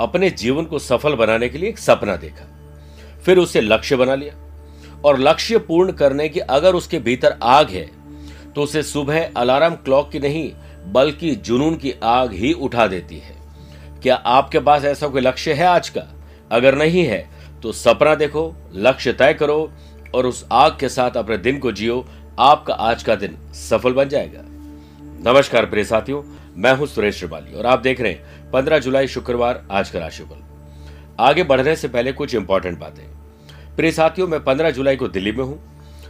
अपने जीवन को सफल बनाने के लिए एक सपना देखा। फिर उसे लक्ष्य बना लिया और लक्ष्य पूर्ण करने की अगर उसके भीतर आग है तो उसे सुबह अलार्म क्लॉक की नहीं, बल्कि जुनून की आग ही उठा देती है। क्या आपके पास ऐसा कोई लक्ष्य है आज का? अगर नहीं है तो सपना देखो, लक्ष्य तय करो और उस आग के साथ अपने दिन को जियो। आपका आज का दिन सफल बन जाएगा। नमस्कार प्रिय साथियों मैं हूँ सुरेश श्रिवाली और आप देख रहे हैं पंद्रह जुलाई शुक्रवार आज का राशिफल। आगे बढ़ने से पहले कुछ इंपॉर्टेंट बातें। प्रिय साथियों, मैं पंद्रह जुलाई को दिल्ली में हूँ,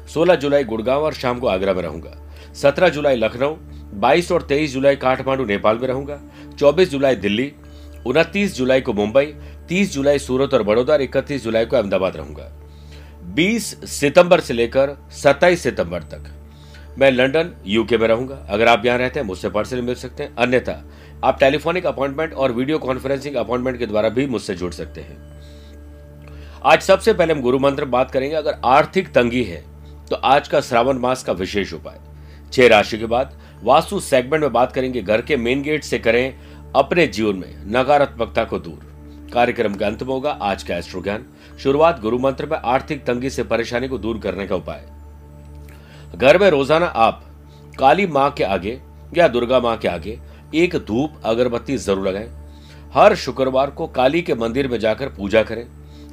सोलह जुलाई गुड़गांव और शाम को आगरा में रहूँगा, सत्रह जुलाई लखनऊ, बाईस और तेईस जुलाई काठमांडू, नेपाल में रहूँगा, चौबीस जुलाई दिल्ली, उनतीस जुलाई को मुंबई, तीस जुलाई सूरत और बड़ौदा इकतीस जुलाई को अहमदाबाद रहूँगा। बीस सितंबर से लेकर सत्ताईस सितंबर तक। मैं लंदन यूके में रहूँगा। अगर आप यहाँ रहते हैं, मुझसे पर्सनली मिल सकते हैं। अन्यथा, आप टेलीफोनिक अपॉइंटमेंट और वीडियो कॉन्फ्रेंसिंग अपॉइंटमेंट के द्वारा भी मुझसे जुड़ सकते हैं। आज सबसे पहले हम गुरु मंत्र बात करेंगे। अगर आर्थिक तंगी है तो आज का श्रावण मास का विशेष उपाय। छह राशि के बाद वास्तु सेगमेंट में बात करेंगे। घर के मेन गेट से करें अपने जीवन में नकारात्मकता को दूर। कार्यक्रम का अंत में होगा आज का एस्ट्रो ज्ञान। शुरुआत गुरु मंत्र में आर्थिक तंगी से परेशानी को दूर करने का उपाय। घर में रोज़ाना आप काली माँ के आगे या दुर्गा माँ के आगे एक धूप अगरबत्ती ज़रूर लगाएँ। हर शुक्रवार को काली के मंदिर में जाकर पूजा करें।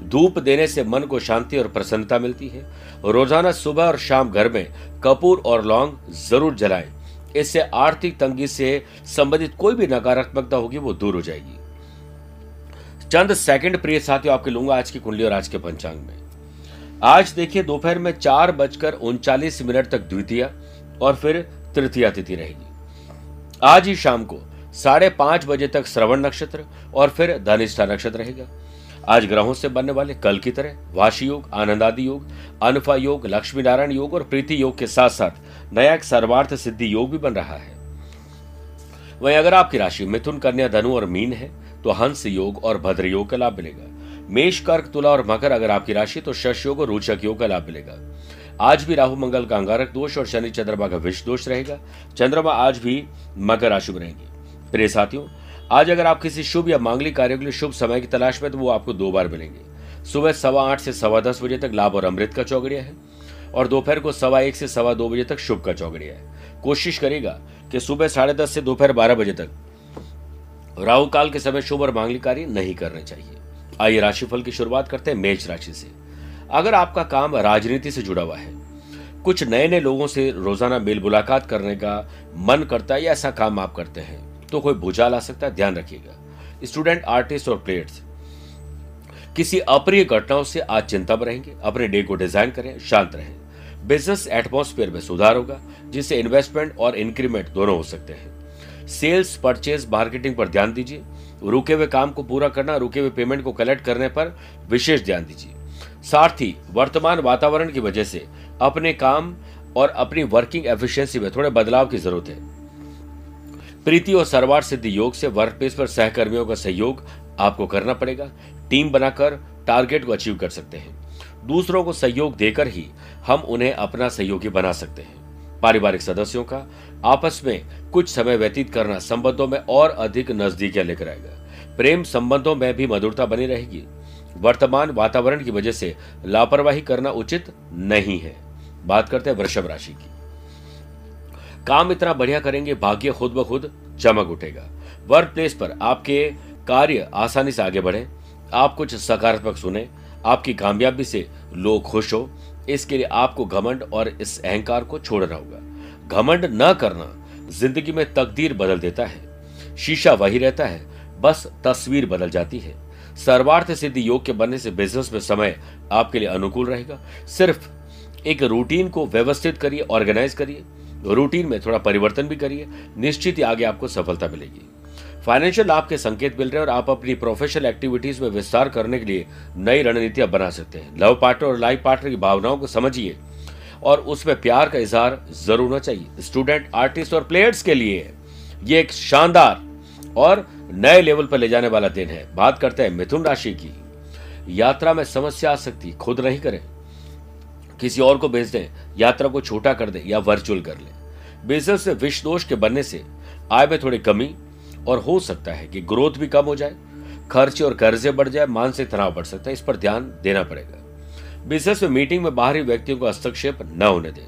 धूप देने से मन को शांति और प्रसन्नता मिलती है। रोज़ाना सुबह और शाम घर में कपूर और लौंग ज़रूर जलाएँ। इससे आर्थिक तंगी से संबंधित कोई भी नकारात्मकता होगी, वो दूर हो जाएगी। चंद सेकंड प्रिय साथियों, आपके लूँगा आज की कुंडली और आज के पंचांग में। आज देखिए दोपहर में चार बजकर उनचालीस मिनट तक द्वितीय और फिर तृतीय तिथि रहेगी। आज ही शाम को साढ़े पाँच बजे तक श्रवण नक्षत्र और फिर धनिष्ठा नक्षत्र रहेगा। आज ग्रहों से बनने वाले कल की तरह वाशी योग, आनंदादि योग, अनुफा योग लक्ष्मी नारायण योग और प्रीति योग के साथ साथ नया एक सर्वार्थ सिद्धि योग भी बन रहा है। वहीं अगर आपकी राशि मिथुन, कन्या, धनु और मीन है तो हंस योग और भद्र योग का लाभ मिलेगा। मेष, कर्क, तुला और मकर अगर आपकी राशि तो शश योग और रोचक योग का लाभ मिलेगा। आज भी राहु, मंगल का अंगारक दोष और शनि, चंद्रमा का विष दोष रहेगा। चंद्रमा आज भी मकर राशि में रहेंगे। प्रिय साथियों, आज अगर आप किसी शुभ या मांगलिक कार्यों के लिए शुभ समय की तलाश में तो वो आपको दो बार मिलेंगे। सुबह सवा आठ से सवा दस बजे तक लाभ और अमृत का चौगड़िया है और दोपहर को सवा एक से सवा दो बजे तक शुभ का चौगड़िया है। कोशिश करेगा कि सुबह साढ़े दस से दोपहर बारह बजे तक राहु काल के समय शुभ और मांगलिक कार्य नहीं करने चाहिए। आइए राशिफल की शुरुआत करते हैं मेष राशि से। अगर आपका काम राजनीति से जुड़ा हुआ है, कुछ नए नए लोगों से रोज़ाना मेल मुलाकात करने का मन करता है या ऐसा काम आप करते हैं तो कोई भूचाल आ सकता है, ध्यान रखिएगा। स्टूडेंट, आर्टिस्ट और प्लेयर्स, किसी अप्रिय घटनाओं से आज चिंता में रहेंगे, अपने डे को डिज़ाइन करें, शांत रहें। बिज़नेस एटमोस्फेयर में सुधार होगा, जिससे इन्वेस्टमेंट और इंक्रीमेंट दोनों हो सकते हैं। सेल्स, परचेज, मार्केटिंग पर ध्यान दीजिए। रुके हुए काम को पूरा करना, रुके हुए पेमेंट को कलेक्ट करने पर विशेष ध्यान दीजिए। साथ ही वर्तमान वातावरण की वजह से अपने काम और अपनी वर्किंग एफिशिएंसी में थोड़े बदलाव की ज़रूरत है। प्रीति और सरवार सिद्धि योग से वर्क प्लेस पर सहकर्मियों का सहयोग आपको करना पड़ेगा। टीम बनाकर टारगेट को अचीव कर सकते हैं। दूसरों को सहयोग देकर ही हम उन्हें अपना सहयोगी बना सकते हैं। पारिवारिक सदस्यों का आपस में कुछ समय व्यतीत करना संबंधों में और अधिक नजदीकियाँ लेकर आएगा। प्रेम संबंधों में भी मधुरता बनी रहेगी। वर्तमान वातावरण की वजह से लापरवाही करना उचित नहीं है। बात करते हैं वृषभ राशि की। काम इतना बढ़िया करेंगे, भाग्य खुद ब खुद चमक उठेगा। वर्क प्लेस पर आपके कार्य आसानी से आगे बढ़े। आप कुछ सकारात्मक सुने, आपकी कामयाबी से लोग खुश हो। इसके लिए आपको घमंड और इस अहंकार को छोड़ना होगा। घमंड न करना ज़िंदगी में तकदीर बदल देता है। शीशा वही रहता है, बस तस्वीर बदल जाती है। सर्वार्थ सिद्धि योग के बनने से बिज़नेस में समय आपके लिए अनुकूल रहेगा। सिर्फ़ एक रूटीन को व्यवस्थित करिए ऑर्गेनाइज करिए रूटीन में थोड़ा परिवर्तन भी करिए, निश्चित ही आगे आपको सफलता मिलेगी। फाइनेंशियल लाभ के संकेत मिल रहे हैं और आप अपनी प्रोफेशनल एक्टिविटीज़ में विस्तार करने के लिए नई रणनीतियाँ बना सकते हैं। लव पार्टनर और लाइफ पार्टनर की भावनाओं को समझिए। और उसमें प्यार का इजहार ज़रूर होना चाहिए। स्टूडेंट आर्टिस्ट और प्लेयर्स के लिए ये एक शानदार और नए लेवल पर ले जाने वाला दिन है। बात करते हैं मिथुन राशि की। यात्रा में समस्या आ सकती खुद नहीं करें। किसी और को भेज दें, यात्रा को छोटा कर दें या वर्चुअल कर लें। बिज़नेस में विष दोष के बनने से आय में थोड़ी कमी और हो सकता है कि ग्रोथ भी कम हो जाए। खर्चे और कर्जे बढ़ जाए, मानसिक तनाव बढ़ सकता है, इस पर ध्यान देना पड़ेगा। बिज़नेस में मीटिंग में बाहरी व्यक्तियों को हस्तक्षेप न होने दें।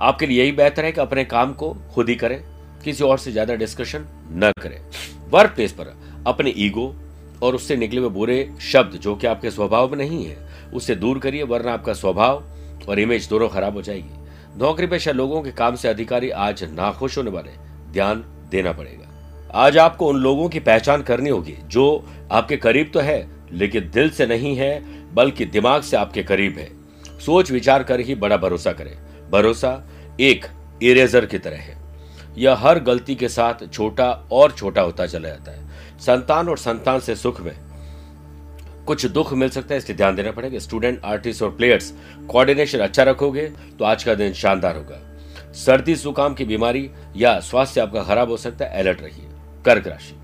आपके लिए यही बेहतर है कि अपने काम को खुद ही करें, किसी और से ज़्यादा डिस्कशन न करें। वर्क प्लेस पर अपने ईगो और उससे निकले हुए बुरे शब्द, जो कि आपके स्वभाव में नहीं है उससे दूर करिए, वरना आपका स्वभाव और इमेज दोनों खराब हो जाएगी। नौकरी पेशा लोगों के काम से अधिकारी आज नाखुश होने वाले। ध्यान देना पड़ेगा। आज आपको उन लोगों की पहचान करनी होगी, जो आपके करीब तो है लेकिन दिल से नहीं है, बल्कि दिमाग से आपके करीब है। सोच विचार कर ही बड़ा भरोसा करें। भरोसा एक इरेजर की तरह है। यह हर गलती के साथ छोटा और छोटा होता चला जाता है। संतान और संतान से सुख में कुछ दुख मिल सकता है, इसलिए ध्यान देना पड़ेगा। स्टूडेंट, आर्टिस्ट और प्लेयर्स, कोऑर्डिनेशन अच्छा रखोगे तो आज का दिन शानदार होगा। सर्दी, जुकाम की बीमारी या स्वास्थ्य आपका खराब हो सकता है, अलर्ट रहिए। कर्क राशि।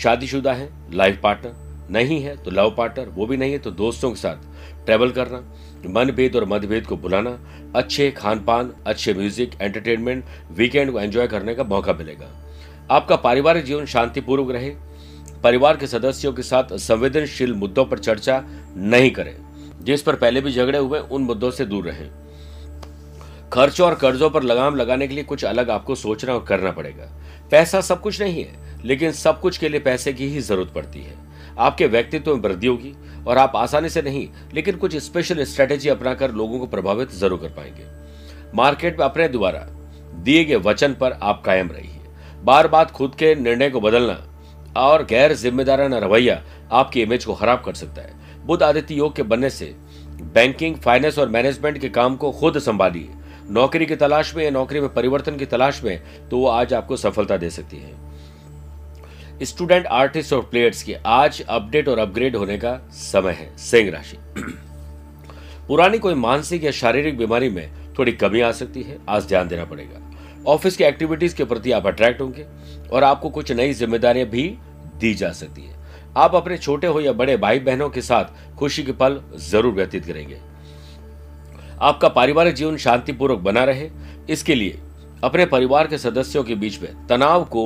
शादीशुदा है, लाइफ पार्टनर। नहीं है तो लव पार्टनर वो भी नहीं है तो दोस्तों के साथ ट्रेवल करना, मनभेद और मतभेद को बुलाना अच्छे खान पान अच्छे म्यूज़िक एंटरटेनमेंट वीकेंड को एंजॉय करने का मौका मिलेगा। आपका पारिवारिक जीवन शांतिपूर्वक रहे, परिवार के सदस्यों के साथ संवेदनशील मुद्दों पर चर्चा नहीं करें, जिस पर पहले भी झगड़े हुए उन मुद्दों से दूर रहें। खर्चों और कर्जों पर लगाम लगाने के लिए कुछ अलग आपको सोचना और करना पड़ेगा। पैसा सब कुछ नहीं है, लेकिन सब कुछ के लिए पैसे की ही ज़रूरत पड़ती है। आपके व्यक्तित्व में वृद्धि होगी और आप आसानी से नहीं, लेकिन कुछ स्पेशल स्ट्रेटेजी अपनाकर लोगों को प्रभावित ज़रूर कर पाएँगे। मार्केट में अपने द्वारा दिए गए वचन पर आप कायम रहिए। बार बार खुद के निर्णय को बदलना और गैर जिम्मेदाराना रवैया आपकी इमेज को खराब कर सकता है। बुद्ध आदित्य योग के बनने से बैंकिंग फाइनेंस और मैनेजमेंट के काम को खुद संभालिए। नौकरी की तलाश में या नौकरी में परिवर्तन की तलाश में तो वो आज आपको सफलता दे सकती है। स्टूडेंट, आर्टिस्ट और प्लेयर्स की आज अपडेट और अपग्रेड होने का समय है सिंह राशि। पुरानी कोई मानसिक या शारीरिक बीमारी में थोड़ी कमी आ सकती है, आज ध्यान देना पड़ेगा। ऑफ़िस की एक्टिविटीज़ के प्रति आप अट्रैक्ट होंगे और आपको कुछ नई जिम्मेदारियाँ भी दी जा सकती है। आप अपने छोटे हो या बड़े भाई बहनों के साथ खुशी के पल ज़रूर व्यतीत करेंगे। आपका पारिवारिक जीवन शांतिपूर्वक बना रहे, इसके लिए अपने परिवार के सदस्यों के बीच में तनाव को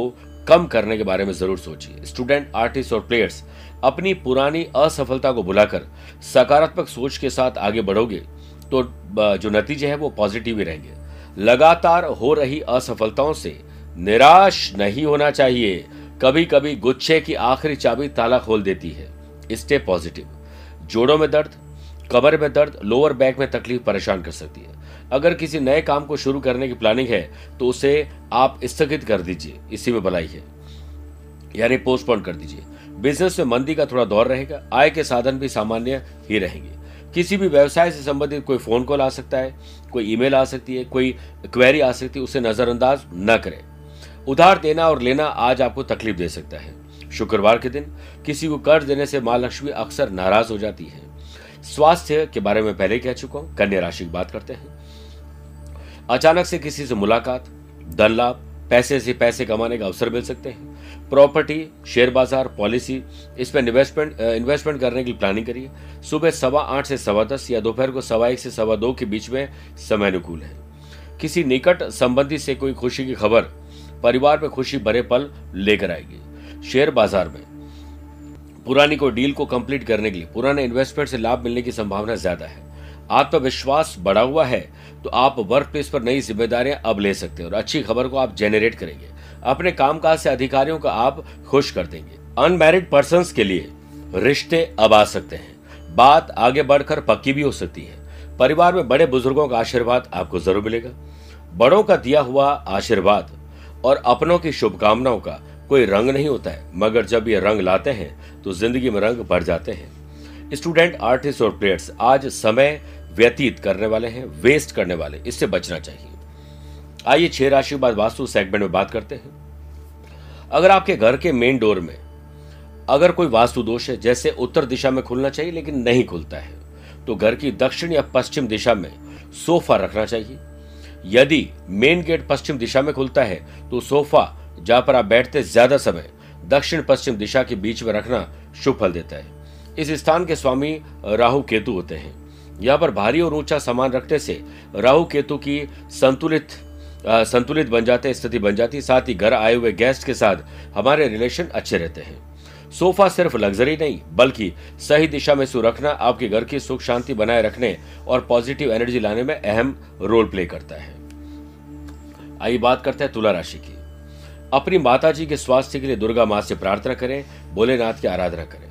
कम करने के बारे में ज़रूर सोचिए। स्टूडेंट आर्टिस्ट और प्लेयर्स अपनी पुरानी असफलता को बुलाकर सकारात्मक सोच के साथ आगे बढ़ोगे तो जो नतीजे हैं वो पॉजिटिव ही रहेंगे। लगातार हो रही असफलताओं से निराश नहीं होना चाहिए। कभी कभी गुच्छे की आखिरी चाबी ताला खोल देती है। स्टे पॉजिटिव जोड़ों में दर्द कमर में दर्द लोअर बैक में तकलीफ़ परेशान कर सकती है। अगर किसी नए काम को शुरू करने की प्लानिंग है तो उसे आप स्थगित कर दीजिए। इसी में भलाई है। यानी पोस्टपोन कर दीजिए। बिज़नेस में मंदी का थोड़ा दौर रहेगा। आय के साधन भी सामान्य ही रहेंगे। किसी भी व्यवसाय से संबंधित कोई फ़ोन कॉल आ सकता है, कोई ईमेल आ सकती है, कोई क्वेरी आ सकती है, उसे नजरअंदाज न करें। उधार देना और लेना आज आपको तकलीफ़ दे सकता है। शुक्रवार के दिन किसी को कर्ज देने से माँ लक्ष्मी अक्सर नाराज़ हो जाती है। स्वास्थ्य के बारे में पहले कह चुका हूँ, कन्या राशि की बात करते हैं। अचानक से किसी से मुलाकात धन लाभ पैसे से पैसे कमाने का अवसर मिल सकते हैं। प्रॉपर्टी, शेयर बाज़ार, पॉलिसी इसमें इन्वेस्टमेंट इन्वेस्टमेंट करने की प्लानिंग करिए। सुबह सवा आठ से सवा दस या दोपहर को सवा एक से सवा दो के बीच में समय अनुकूल है। किसी निकट संबंधी से कोई खुशी की खबर, परिवार में खुशी भरे पल लेकर आएगी। शेयर बाज़ार में पुरानी कोई डील को कंप्लीट करने के लिए, पुराने इन्वेस्टमेंट से लाभ मिलने की संभावना ज़्यादा है। आत्मविश्वास बढ़ा हुआ है तो आप वर्क प्लेस पर नई जिम्मेदारियाँ अब ले सकते हैं और अच्छी खबर को आप जेनरेट करेंगे। अपने कामकाज से अधिकारियों को आप खुश कर देंगे। अनमैरिड पर्सन के लिए रिश्ते अब आ सकते हैं। बात आगे बढ़कर पक्की भी हो सकती है। परिवार में बड़े बुज़ुर्गों का आशीर्वाद आपको ज़रूर मिलेगा। बड़ों का दिया हुआ आशीर्वाद और अपनों की शुभकामनाओं का कोई रंग नहीं होता है, मगर जब ये रंग लाते हैं तो ज़िंदगी में रंग बढ़ जाते हैं। स्टूडेंट, आर्टिस्ट और प्लेयर्स, आज समय व्यतीत करने वाले हैं, वेस्ट करने वाले, इससे बचना चाहिए। आइए छह राशि बाद वास्तु सेगमेंट में बात करते हैं। अगर आपके घर के मेन डोर में, अगर कोई वास्तु दोष है, जैसे उत्तर दिशा में खुलना चाहिए, लेकिन नहीं खुलता है तो घर की दक्षिण या पश्चिम दिशा में सोफा रखना चाहिए। यदि मेन गेट पश्चिम दिशा में खुलता है तो सोफा जहाँ पर आप बैठते ज़्यादा समय दक्षिण पश्चिम दिशा के बीच में रखना शुभ फल देता है। इस स्थान के स्वामी राहु केतु होते हैं। यहाँ पर भारी और ऊँचा सामान रखने से राहु केतु की संतुलित आ, संतुलित बन जाते स्थिति बन जाती साथ ही घर आए हुए गेस्ट के साथ हमारे रिलेशन अच्छे रहते हैं। सोफा सिर्फ़ लग्जरी नहीं बल्कि सही दिशा में सुरखना आपके घर की सुख शांति बनाए रखने और पॉजिटिव एनर्जी लाने में अहम रोल प्ले करता है। आइए बात करते हैं तुला राशि की। अपनी माता जी के स्वास्थ्य के लिए दुर्गा माँ से प्रार्थना करें, भोलेनाथ की आराधना करें।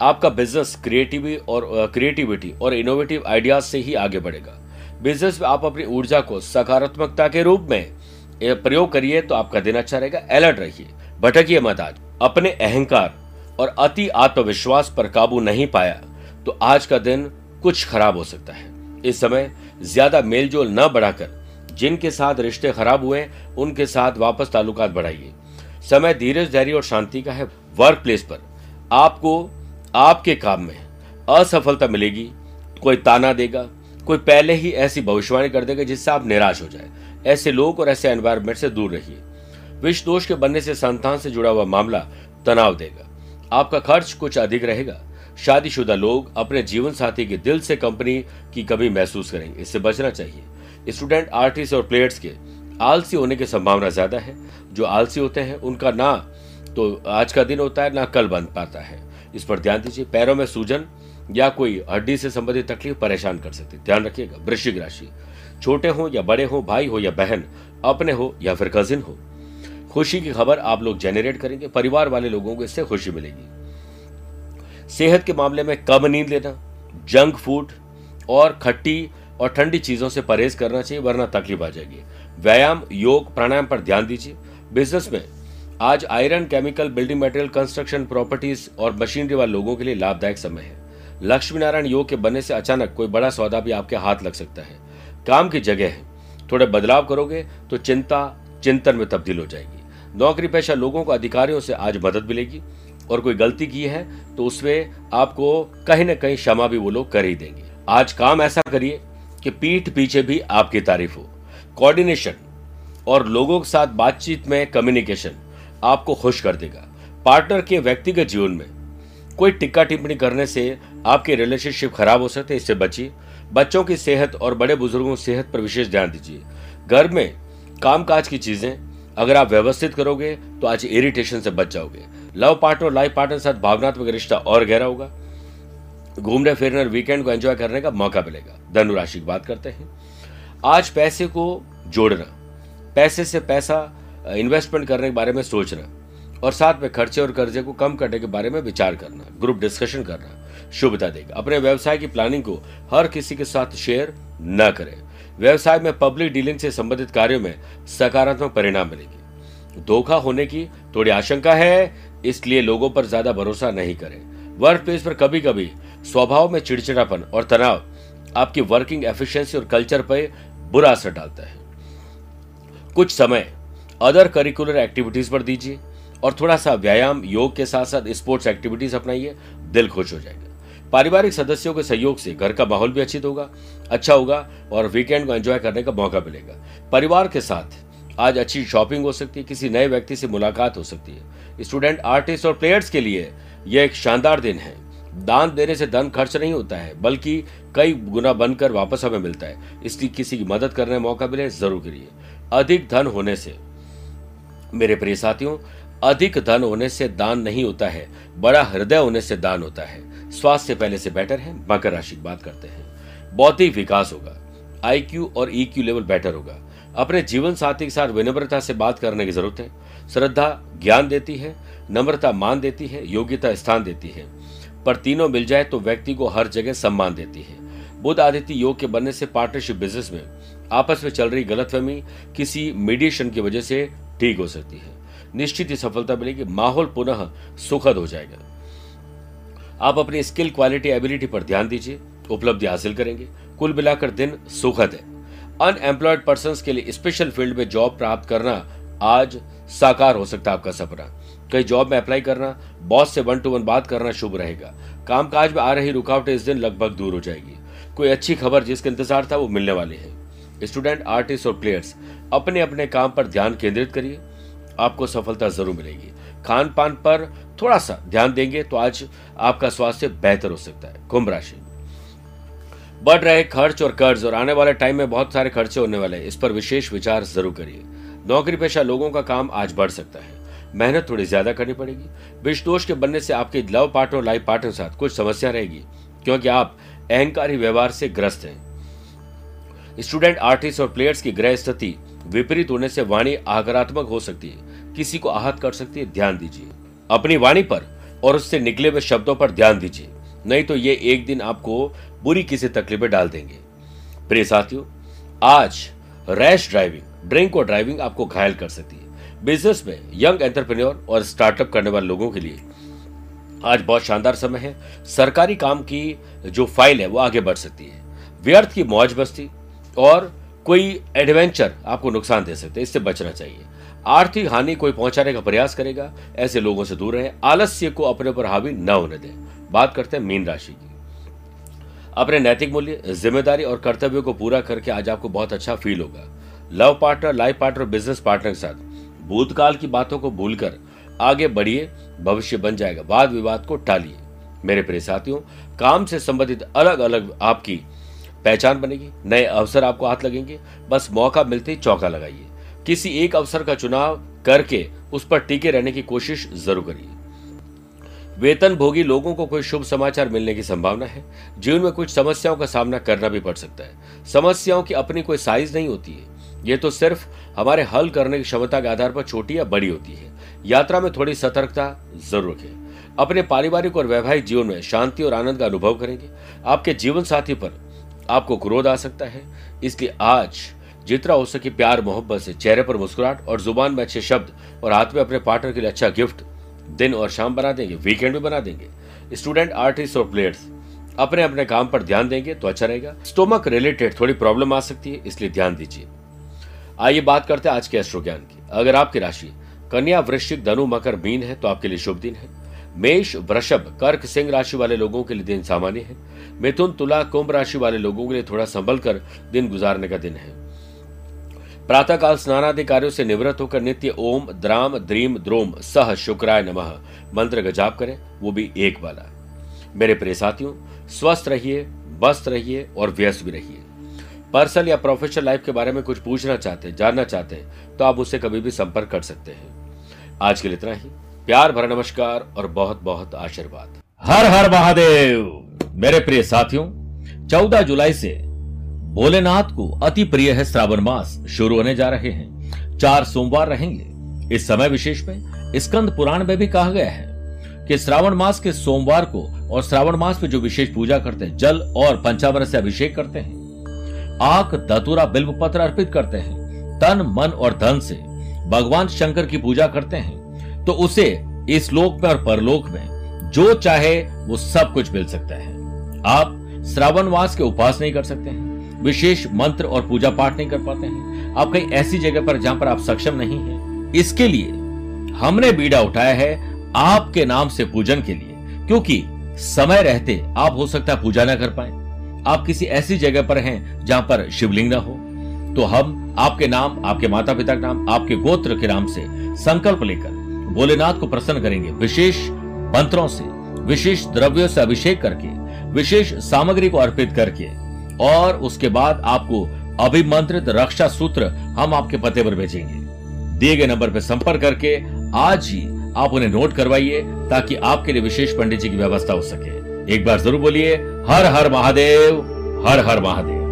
आपका बिज़नेस क्रिएटिविटी और क्रिएटिविटी और इनोवेटिव आइडियाज़ से ही आगे बढ़ेगा। बिज़नेस में आप अपनी ऊर्जा को सकारात्मकता के रूप में प्रयोग करिए तो आपका दिन अच्छा रहेगा। अलर्ट रहिए। भटकिए मत आज। अपने अहंकार और अति आत्मविश्वास पर काबू नहीं पाया तो आज का दिन कुछ खराब हो सकता है। इस समय ज़्यादा मेलजोल न बढ़ाकर जिनके साथ रिश्ते खराब हुए उनके साथ वापस ताल्लुकात बढ़ाइए। समय धीरज, धैर्य और शांति का है वर्क प्लेस पर। आपको आपके काम में असफलता मिलेगी, कोई ताना देगा, कोई पहले ही ऐसी भविष्यवाणी कर देगा जिससे आप निराश हो जाए। ऐसे लोग और ऐसे एनवायरमेंट से दूर रहिए। विष दोष के बनने से संतान से जुड़ा हुआ मामला तनाव देगा। आपका खर्च कुछ अधिक रहेगा। शादीशुदा लोग अपने जीवन साथी के दिल से कंपनी की कमी महसूस करेंगे। इससे बचना चाहिए। स्टूडेंट आर्टिस्ट और प्लेयर्स के। आलसी होने की संभावना ज़्यादा है। जो आलसी होते हैं, उनका ना तो आज का दिन होता है, ना कल बन पाता है। इस पर ध्यान दीजिए, पैरों में सूजन या कोई हड्डी से संबंधित तकलीफ़ परेशान कर सकती ध्यान रखिएगा, वृश्चिक राशि। छोटे हो या बड़े हो, भाई हो या बहन, अपने हो या फिर कजिन हो। खुशी की खबर आप लोग जेनरेट करेंगे, परिवार वाले लोगों को इससे खुशी मिलेगी। सेहत के मामले में कम नींद लेना जंक फ़ूड और खट्टी और ठंडी चीज़ों से परहेज करना चाहिए, वरना तकलीफ़ आ जाएगी। व्यायाम, योग, प्राणायाम पर ध्यान दीजिए। बिज़नेस में आज iron chemical, building material, construction properties और मशीनरी वाले लोगों के लिए लाभदायक समय है। लक्ष्मी नारायण योग के बनने से अचानक कोई बड़ा सौदा भी आपके हाथ लग सकता है। काम की जगह है। थोड़े बदलाव करोगे तो चिंता, चिंतन में तब्दील हो जाएगी। नौकरी पेशा लोगों को अधिकारियों से आज मदद मिलेगी। और कोई गलती की है तो उसमें आपको कहीं ना कहीं क्षमा भी वो लोग कर ही देंगे। आज काम ऐसा करिए कि पीठ पीछे भी आपकी तारीफ़ हो। कोऑर्डिनेशन और लोगों के साथ बातचीत में कम्युनिकेशन आपको खुश कर देगा। पार्टनर के व्यक्तिगत जीवन में कोई टिक्का टिप्पणी करने से आपके रिलेशनशिप खराब हो सकते इससे बचिए। बच्चों की सेहत और बड़े बुज़ुर्गों की सेहत पर विशेष ध्यान दीजिए। घर में कामकाज की चीज़ें अगर आप व्यवस्थित करोगे तो आज इरिटेशन से बच जाओगे। लव पार्टनर लाइफ पार्टनर साथ भावनात्मक रिश्ता और गहरा होगा। घूमने फिरने और वीकेंड को एंजॉय करने का मौका मिलेगा। धनु राशि की बात करते हैं। आज पैसे को जोड़ना, पैसे से पैसा इन्वेस्टमेंट करने के बारे में सोचना और साथ में खर्चे और कर्जे को कम करने के बारे में विचार करना ग्रुप डिस्कशन करना, शुभता देगा अपने व्यवसाय की प्लानिंग को हर किसी के साथ शेयर न करें। व्यवसाय में पब्लिक डीलिंग से संबंधित कार्यों में सकारात्मक परिणाम मिलेगी। धोखा होने की थोड़ी आशंका है, इसलिए लोगों पर ज़्यादा भरोसा नहीं करें। वर्क प्लेस पर कभी कभी स्वभाव में चिड़चिड़ापन और तनाव आपकी वर्किंग एफिशिएंसी और कल्चर पर बुरा असर डालता है। कुछ समय अदर करिकुलर एक्टिविटीज़ पर दीजिए और थोड़ा सा व्यायाम, योग के साथ साथ स्पोर्ट्स एक्टिविटीज़ अपनाइए, दिल खुश हो जाएगा। पारिवारिक सदस्यों के सहयोग से घर का माहौल भी अच्छी होगा अच्छा होगा और वीकेंड को एंजॉय करने का मौका मिलेगा। परिवार के साथ आज अच्छी शॉपिंग हो सकती है, किसी नए व्यक्ति से मुलाकात हो सकती है। स्टूडेंट आर्टिस्ट और प्लेयर्स के लिए यह एक शानदार दिन है। दान देने से धन खर्च नहीं होता है, बल्कि कई गुना बनकर वापस हमें मिलता है। इसलिए किसी की मदद करने का मौका मिले, ज़रूर करिए। अधिक धन होने से, मेरे प्रिय साथियों, अधिक धन होने से दान नहीं होता है, बड़ा हृदय होने से दान होता है। स्वास्थ्य पहले से बेटर है, मकर राशि की बात करते हैं। बौद्धिक विकास होगा आईक्यू और ईक्यू लेवल बेटर होगा। अपने जीवन साथी के साथ विनम्रता से बात करने की ज़रूरत है। श्रद्धा ज्ञान देती है, नम्रता मान देती है, योग्यता स्थान देती है। पर तीनों मिल जाए तो व्यक्ति को हर जगह सम्मान देती है। बुद्ध आदित्य योग के बनने से पार्टनरशिप बिज़नेस में आपस में चल रही गलतफहमी किसी मीडिएशन की वजह से ठीक हो सकती है। निश्चित ही सफलता मिलेगी, माहौल पुनः सुखद हो जाएगा। आप अपनी स्किल क्वालिटी एबिलिटी पर ध्यान दीजिए, उपलब्धि हासिल करेंगे। कुल मिलाकर दिन सुखद है। अनएम्प्लॉयड पर्सन के लिए स्पेशल फ़ील्ड में जॉब प्राप्त करना आज साकार हो सकता है आपका सपना। कई जॉब में अप्लाई करना बॉस से वन टू वन बात करना शुभ रहेगा। कामकाज में आ रही रुकावटें इस दिन लगभग दूर हो जाएगी। कोई अच्छी खबर जिसका इंतज़ार था वो मिलने वाली है। स्टूडेंट आर्टिस्ट और प्लेयर्स अपने अपने काम पर ध्यान केंद्रित करिए। आपको सफलता ज़रूर मिलेगी। खान पान पर थोड़ा सा ध्यान देंगे तो आज आपका स्वास्थ्य बेहतर हो सकता है। कुंभ राशि। बढ़ रहे खर्च और कर्ज और आने वाले टाइम में बहुत सारे खर्चे होने वाले हैं। इस पर विशेष विचार ज़रूर करिए। नौकरी पेशा लोगों का काम आज बढ़ सकता है। मेहनत थोड़ी ज़्यादा करनी पड़ेगी। विष दोष के बनने से आपके लव पार्टनर और लाइफ पार्टनर साथ कुछ समस्या रहेगी, क्योंकि आप अहंकारी व्यवहार से ग्रस्त हैं। स्टूडेंट, आर्टिस्ट और प्लेयर्स की ग्रह स्थिति विपरीत होने से वाणी आकारात्मक हो सकती है। किसी को आहत कर सकती है, ध्यान दीजिए। अपनी वाणी पर और उससे निकले हुए शब्दों पर ध्यान दीजिए। नहीं तो ये एक दिन आपको बुरी किसी तकलीफ़ में डाल देंगे। प्रिय साथियों, आज रैश ड्राइविंग, ड्रिंक और ड्राइविंग आपको घायल कर सकती है। बिज़नेस में, यंग एंटरप्रेन्योर और स्टार्टअप करने वाले लोगों के लिए। आज बहुत शानदार समय है। सरकारी काम की जो फ़ाइल है, वो आगे बढ़ सकती है। व्यर्थ की मौज बस्ती और कोई एडवेंचर आपको नुकसान दे सकते हैं, इससे बचना चाहिए। आर्थिक हानि कोई पहुँचाने का प्रयास करेगा, ऐसे लोगों से दूर रहें। आलस्य को अपने पर हावी न होने दें। बात करते हैं मीन राशि की। अपने नैतिक मूल्य, ज़िम्मेदारी और कर्तव्यों को पूरा करके आज आपको बहुत अच्छा फील होगा। Love partner life partner business partner के साथ भूतकाल की बातों को भूलकर आगे बढ़िए, भविष्य बन जाएगा। वाद विवाद को टालिए। मेरे प्रिय साथियों, काम से संबंधित अलग अलग आपकी पहचान बनेगी, नए अवसर आपको हाथ लगेंगे। बस मौका मिलते ही चौका लगाइए। किसी एक अवसर का चुनाव करके उस पर टीके रहने की कोशिश ज़रूर करिए। वेतन भोगी लोगों को कोई शुभ समाचार मिलने की संभावना है? जीवन में कुछ समस्याओं का सामना करना भी पड़ सकता है। समस्याओं की अपनी कोई साइज़ नहीं होती है। ये तो सिर्फ़ हमारे हल करने की क्षमता के आधार पर छोटी या बड़ी होती है। यात्रा में थोड़ी सतर्कता ज़रूर रखें। अपने पारिवारिक और वैवाहिक जीवन में शांति और आनंद का अनुभव करेंगे। आपके जीवन साथी पर आपको क्रोध आ सकता है। इसलिए आज जितना हो सके प्यार, मोहब्बत से चेहरे पर मुस्कुराहट और ज़ुबान में अच्छे शब्द और हाथ में अपने पार्टनर के लिए अच्छा गिफ्ट दिन और शाम बना देंगे, वीकेंड भी बना देंगे। स्टूडेंट, आर्टिस्ट और प्लेयर्स अपने अपने काम पर ध्यान देंगे तो अच्छा रहेगा। स्टोमक रिलेटेड थोड़ी प्रॉब्लम आ सकती है, इसलिए ध्यान दीजिए। आइए बात करते हैं आज के एस्ट्रो ज्ञान की। अगर आपकी राशि कन्या वृश्चिक धनु मकर मीन है तो आपके लिए शुभ दिन है। मेष वृषभ कर्क सिंह राशि वाले लोगों के लिए दिन सामान्य है। मिथुन तुला कुंभ राशि वाले लोगों के लिए थोड़ा संभल कर दिन गुजारने का दिन है। प्रातःकाल स्नानादि कार्यों से निवृत्त होकर नित्य ओम, द्राम, द्रीम, द्रोम, सह, शुक्राय नमः मंत्र का जाप करें, वो भी एक वाला। मेरे प्रिय साथियों, स्वस्थ रहिए, मस्त रहिए और व्यस्त भी रहिए। पर्सनल या प्रोफेशनल लाइफ के बारे में कुछ पूछना चाहते हैं, जानना चाहते हैं तो आप उससे कभी भी संपर्क कर सकते हैं। आज के लिए इतना ही। प्यार भरा नमस्कार और बहुत बहुत आशीर्वाद। हर हर महादेव! मेरे प्रिय साथियों, चौदह जुलाई से भोलेनाथ को अति प्रिय है श्रावण मास शुरू होने जा रहे हैं। चार सोमवार रहेंगे। इस समय विशेष में स्कंद पुराण में भी कहा गया है कि श्रावण मास के सोमवार को और श्रावण मास में जो विशेष पूजा करते हैं, जल और पंचावर से अभिषेक करते हैं आक दतुरा बिल्व पत्र अर्पित करते हैं, तन, मन और धन से भगवान शंकर की पूजा करते हैं तो उसे इस लोक में और परलोक में जो चाहे वो सब कुछ मिल सकता है। आप श्रावण मास के उपास नहीं कर सकते हैं, विशेष मंत्र और पूजा पाठ नहीं कर पाते हैं। आप कहीं ऐसी जगह पर जहाँ पर आप सक्षम नहीं हैं, इसके लिए हमने बीड़ा उठाया है आपके नाम से पूजन के लिए, क्योंकि समय रहते आप हो सकता है पूजा ना कर पाए। आप किसी ऐसी जगह पर हैं जहाँ पर शिवलिंग न हो। तो हम आपके नाम, आपके माता पिता के नाम, आपके गोत्र के नाम से संकल्प लेकर भोलेनाथ को प्रसन्न करेंगे। विशेष मंत्रों से, विशेष द्रव्यों से अभिषेक करके, विशेष सामग्री को अर्पित करके और उसके बाद आपको अभिमंत्रित रक्षा सूत्र हम आपके पते पर भेजेंगे। दिए गए नंबर पर संपर्क करके आज ही आप उन्हें नोट करवाइए ताकि आपके लिए विशेष पंडित जी की व्यवस्था हो सके। एक बार ज़रूर बोलिए हर हर महादेव हर हर महादेव।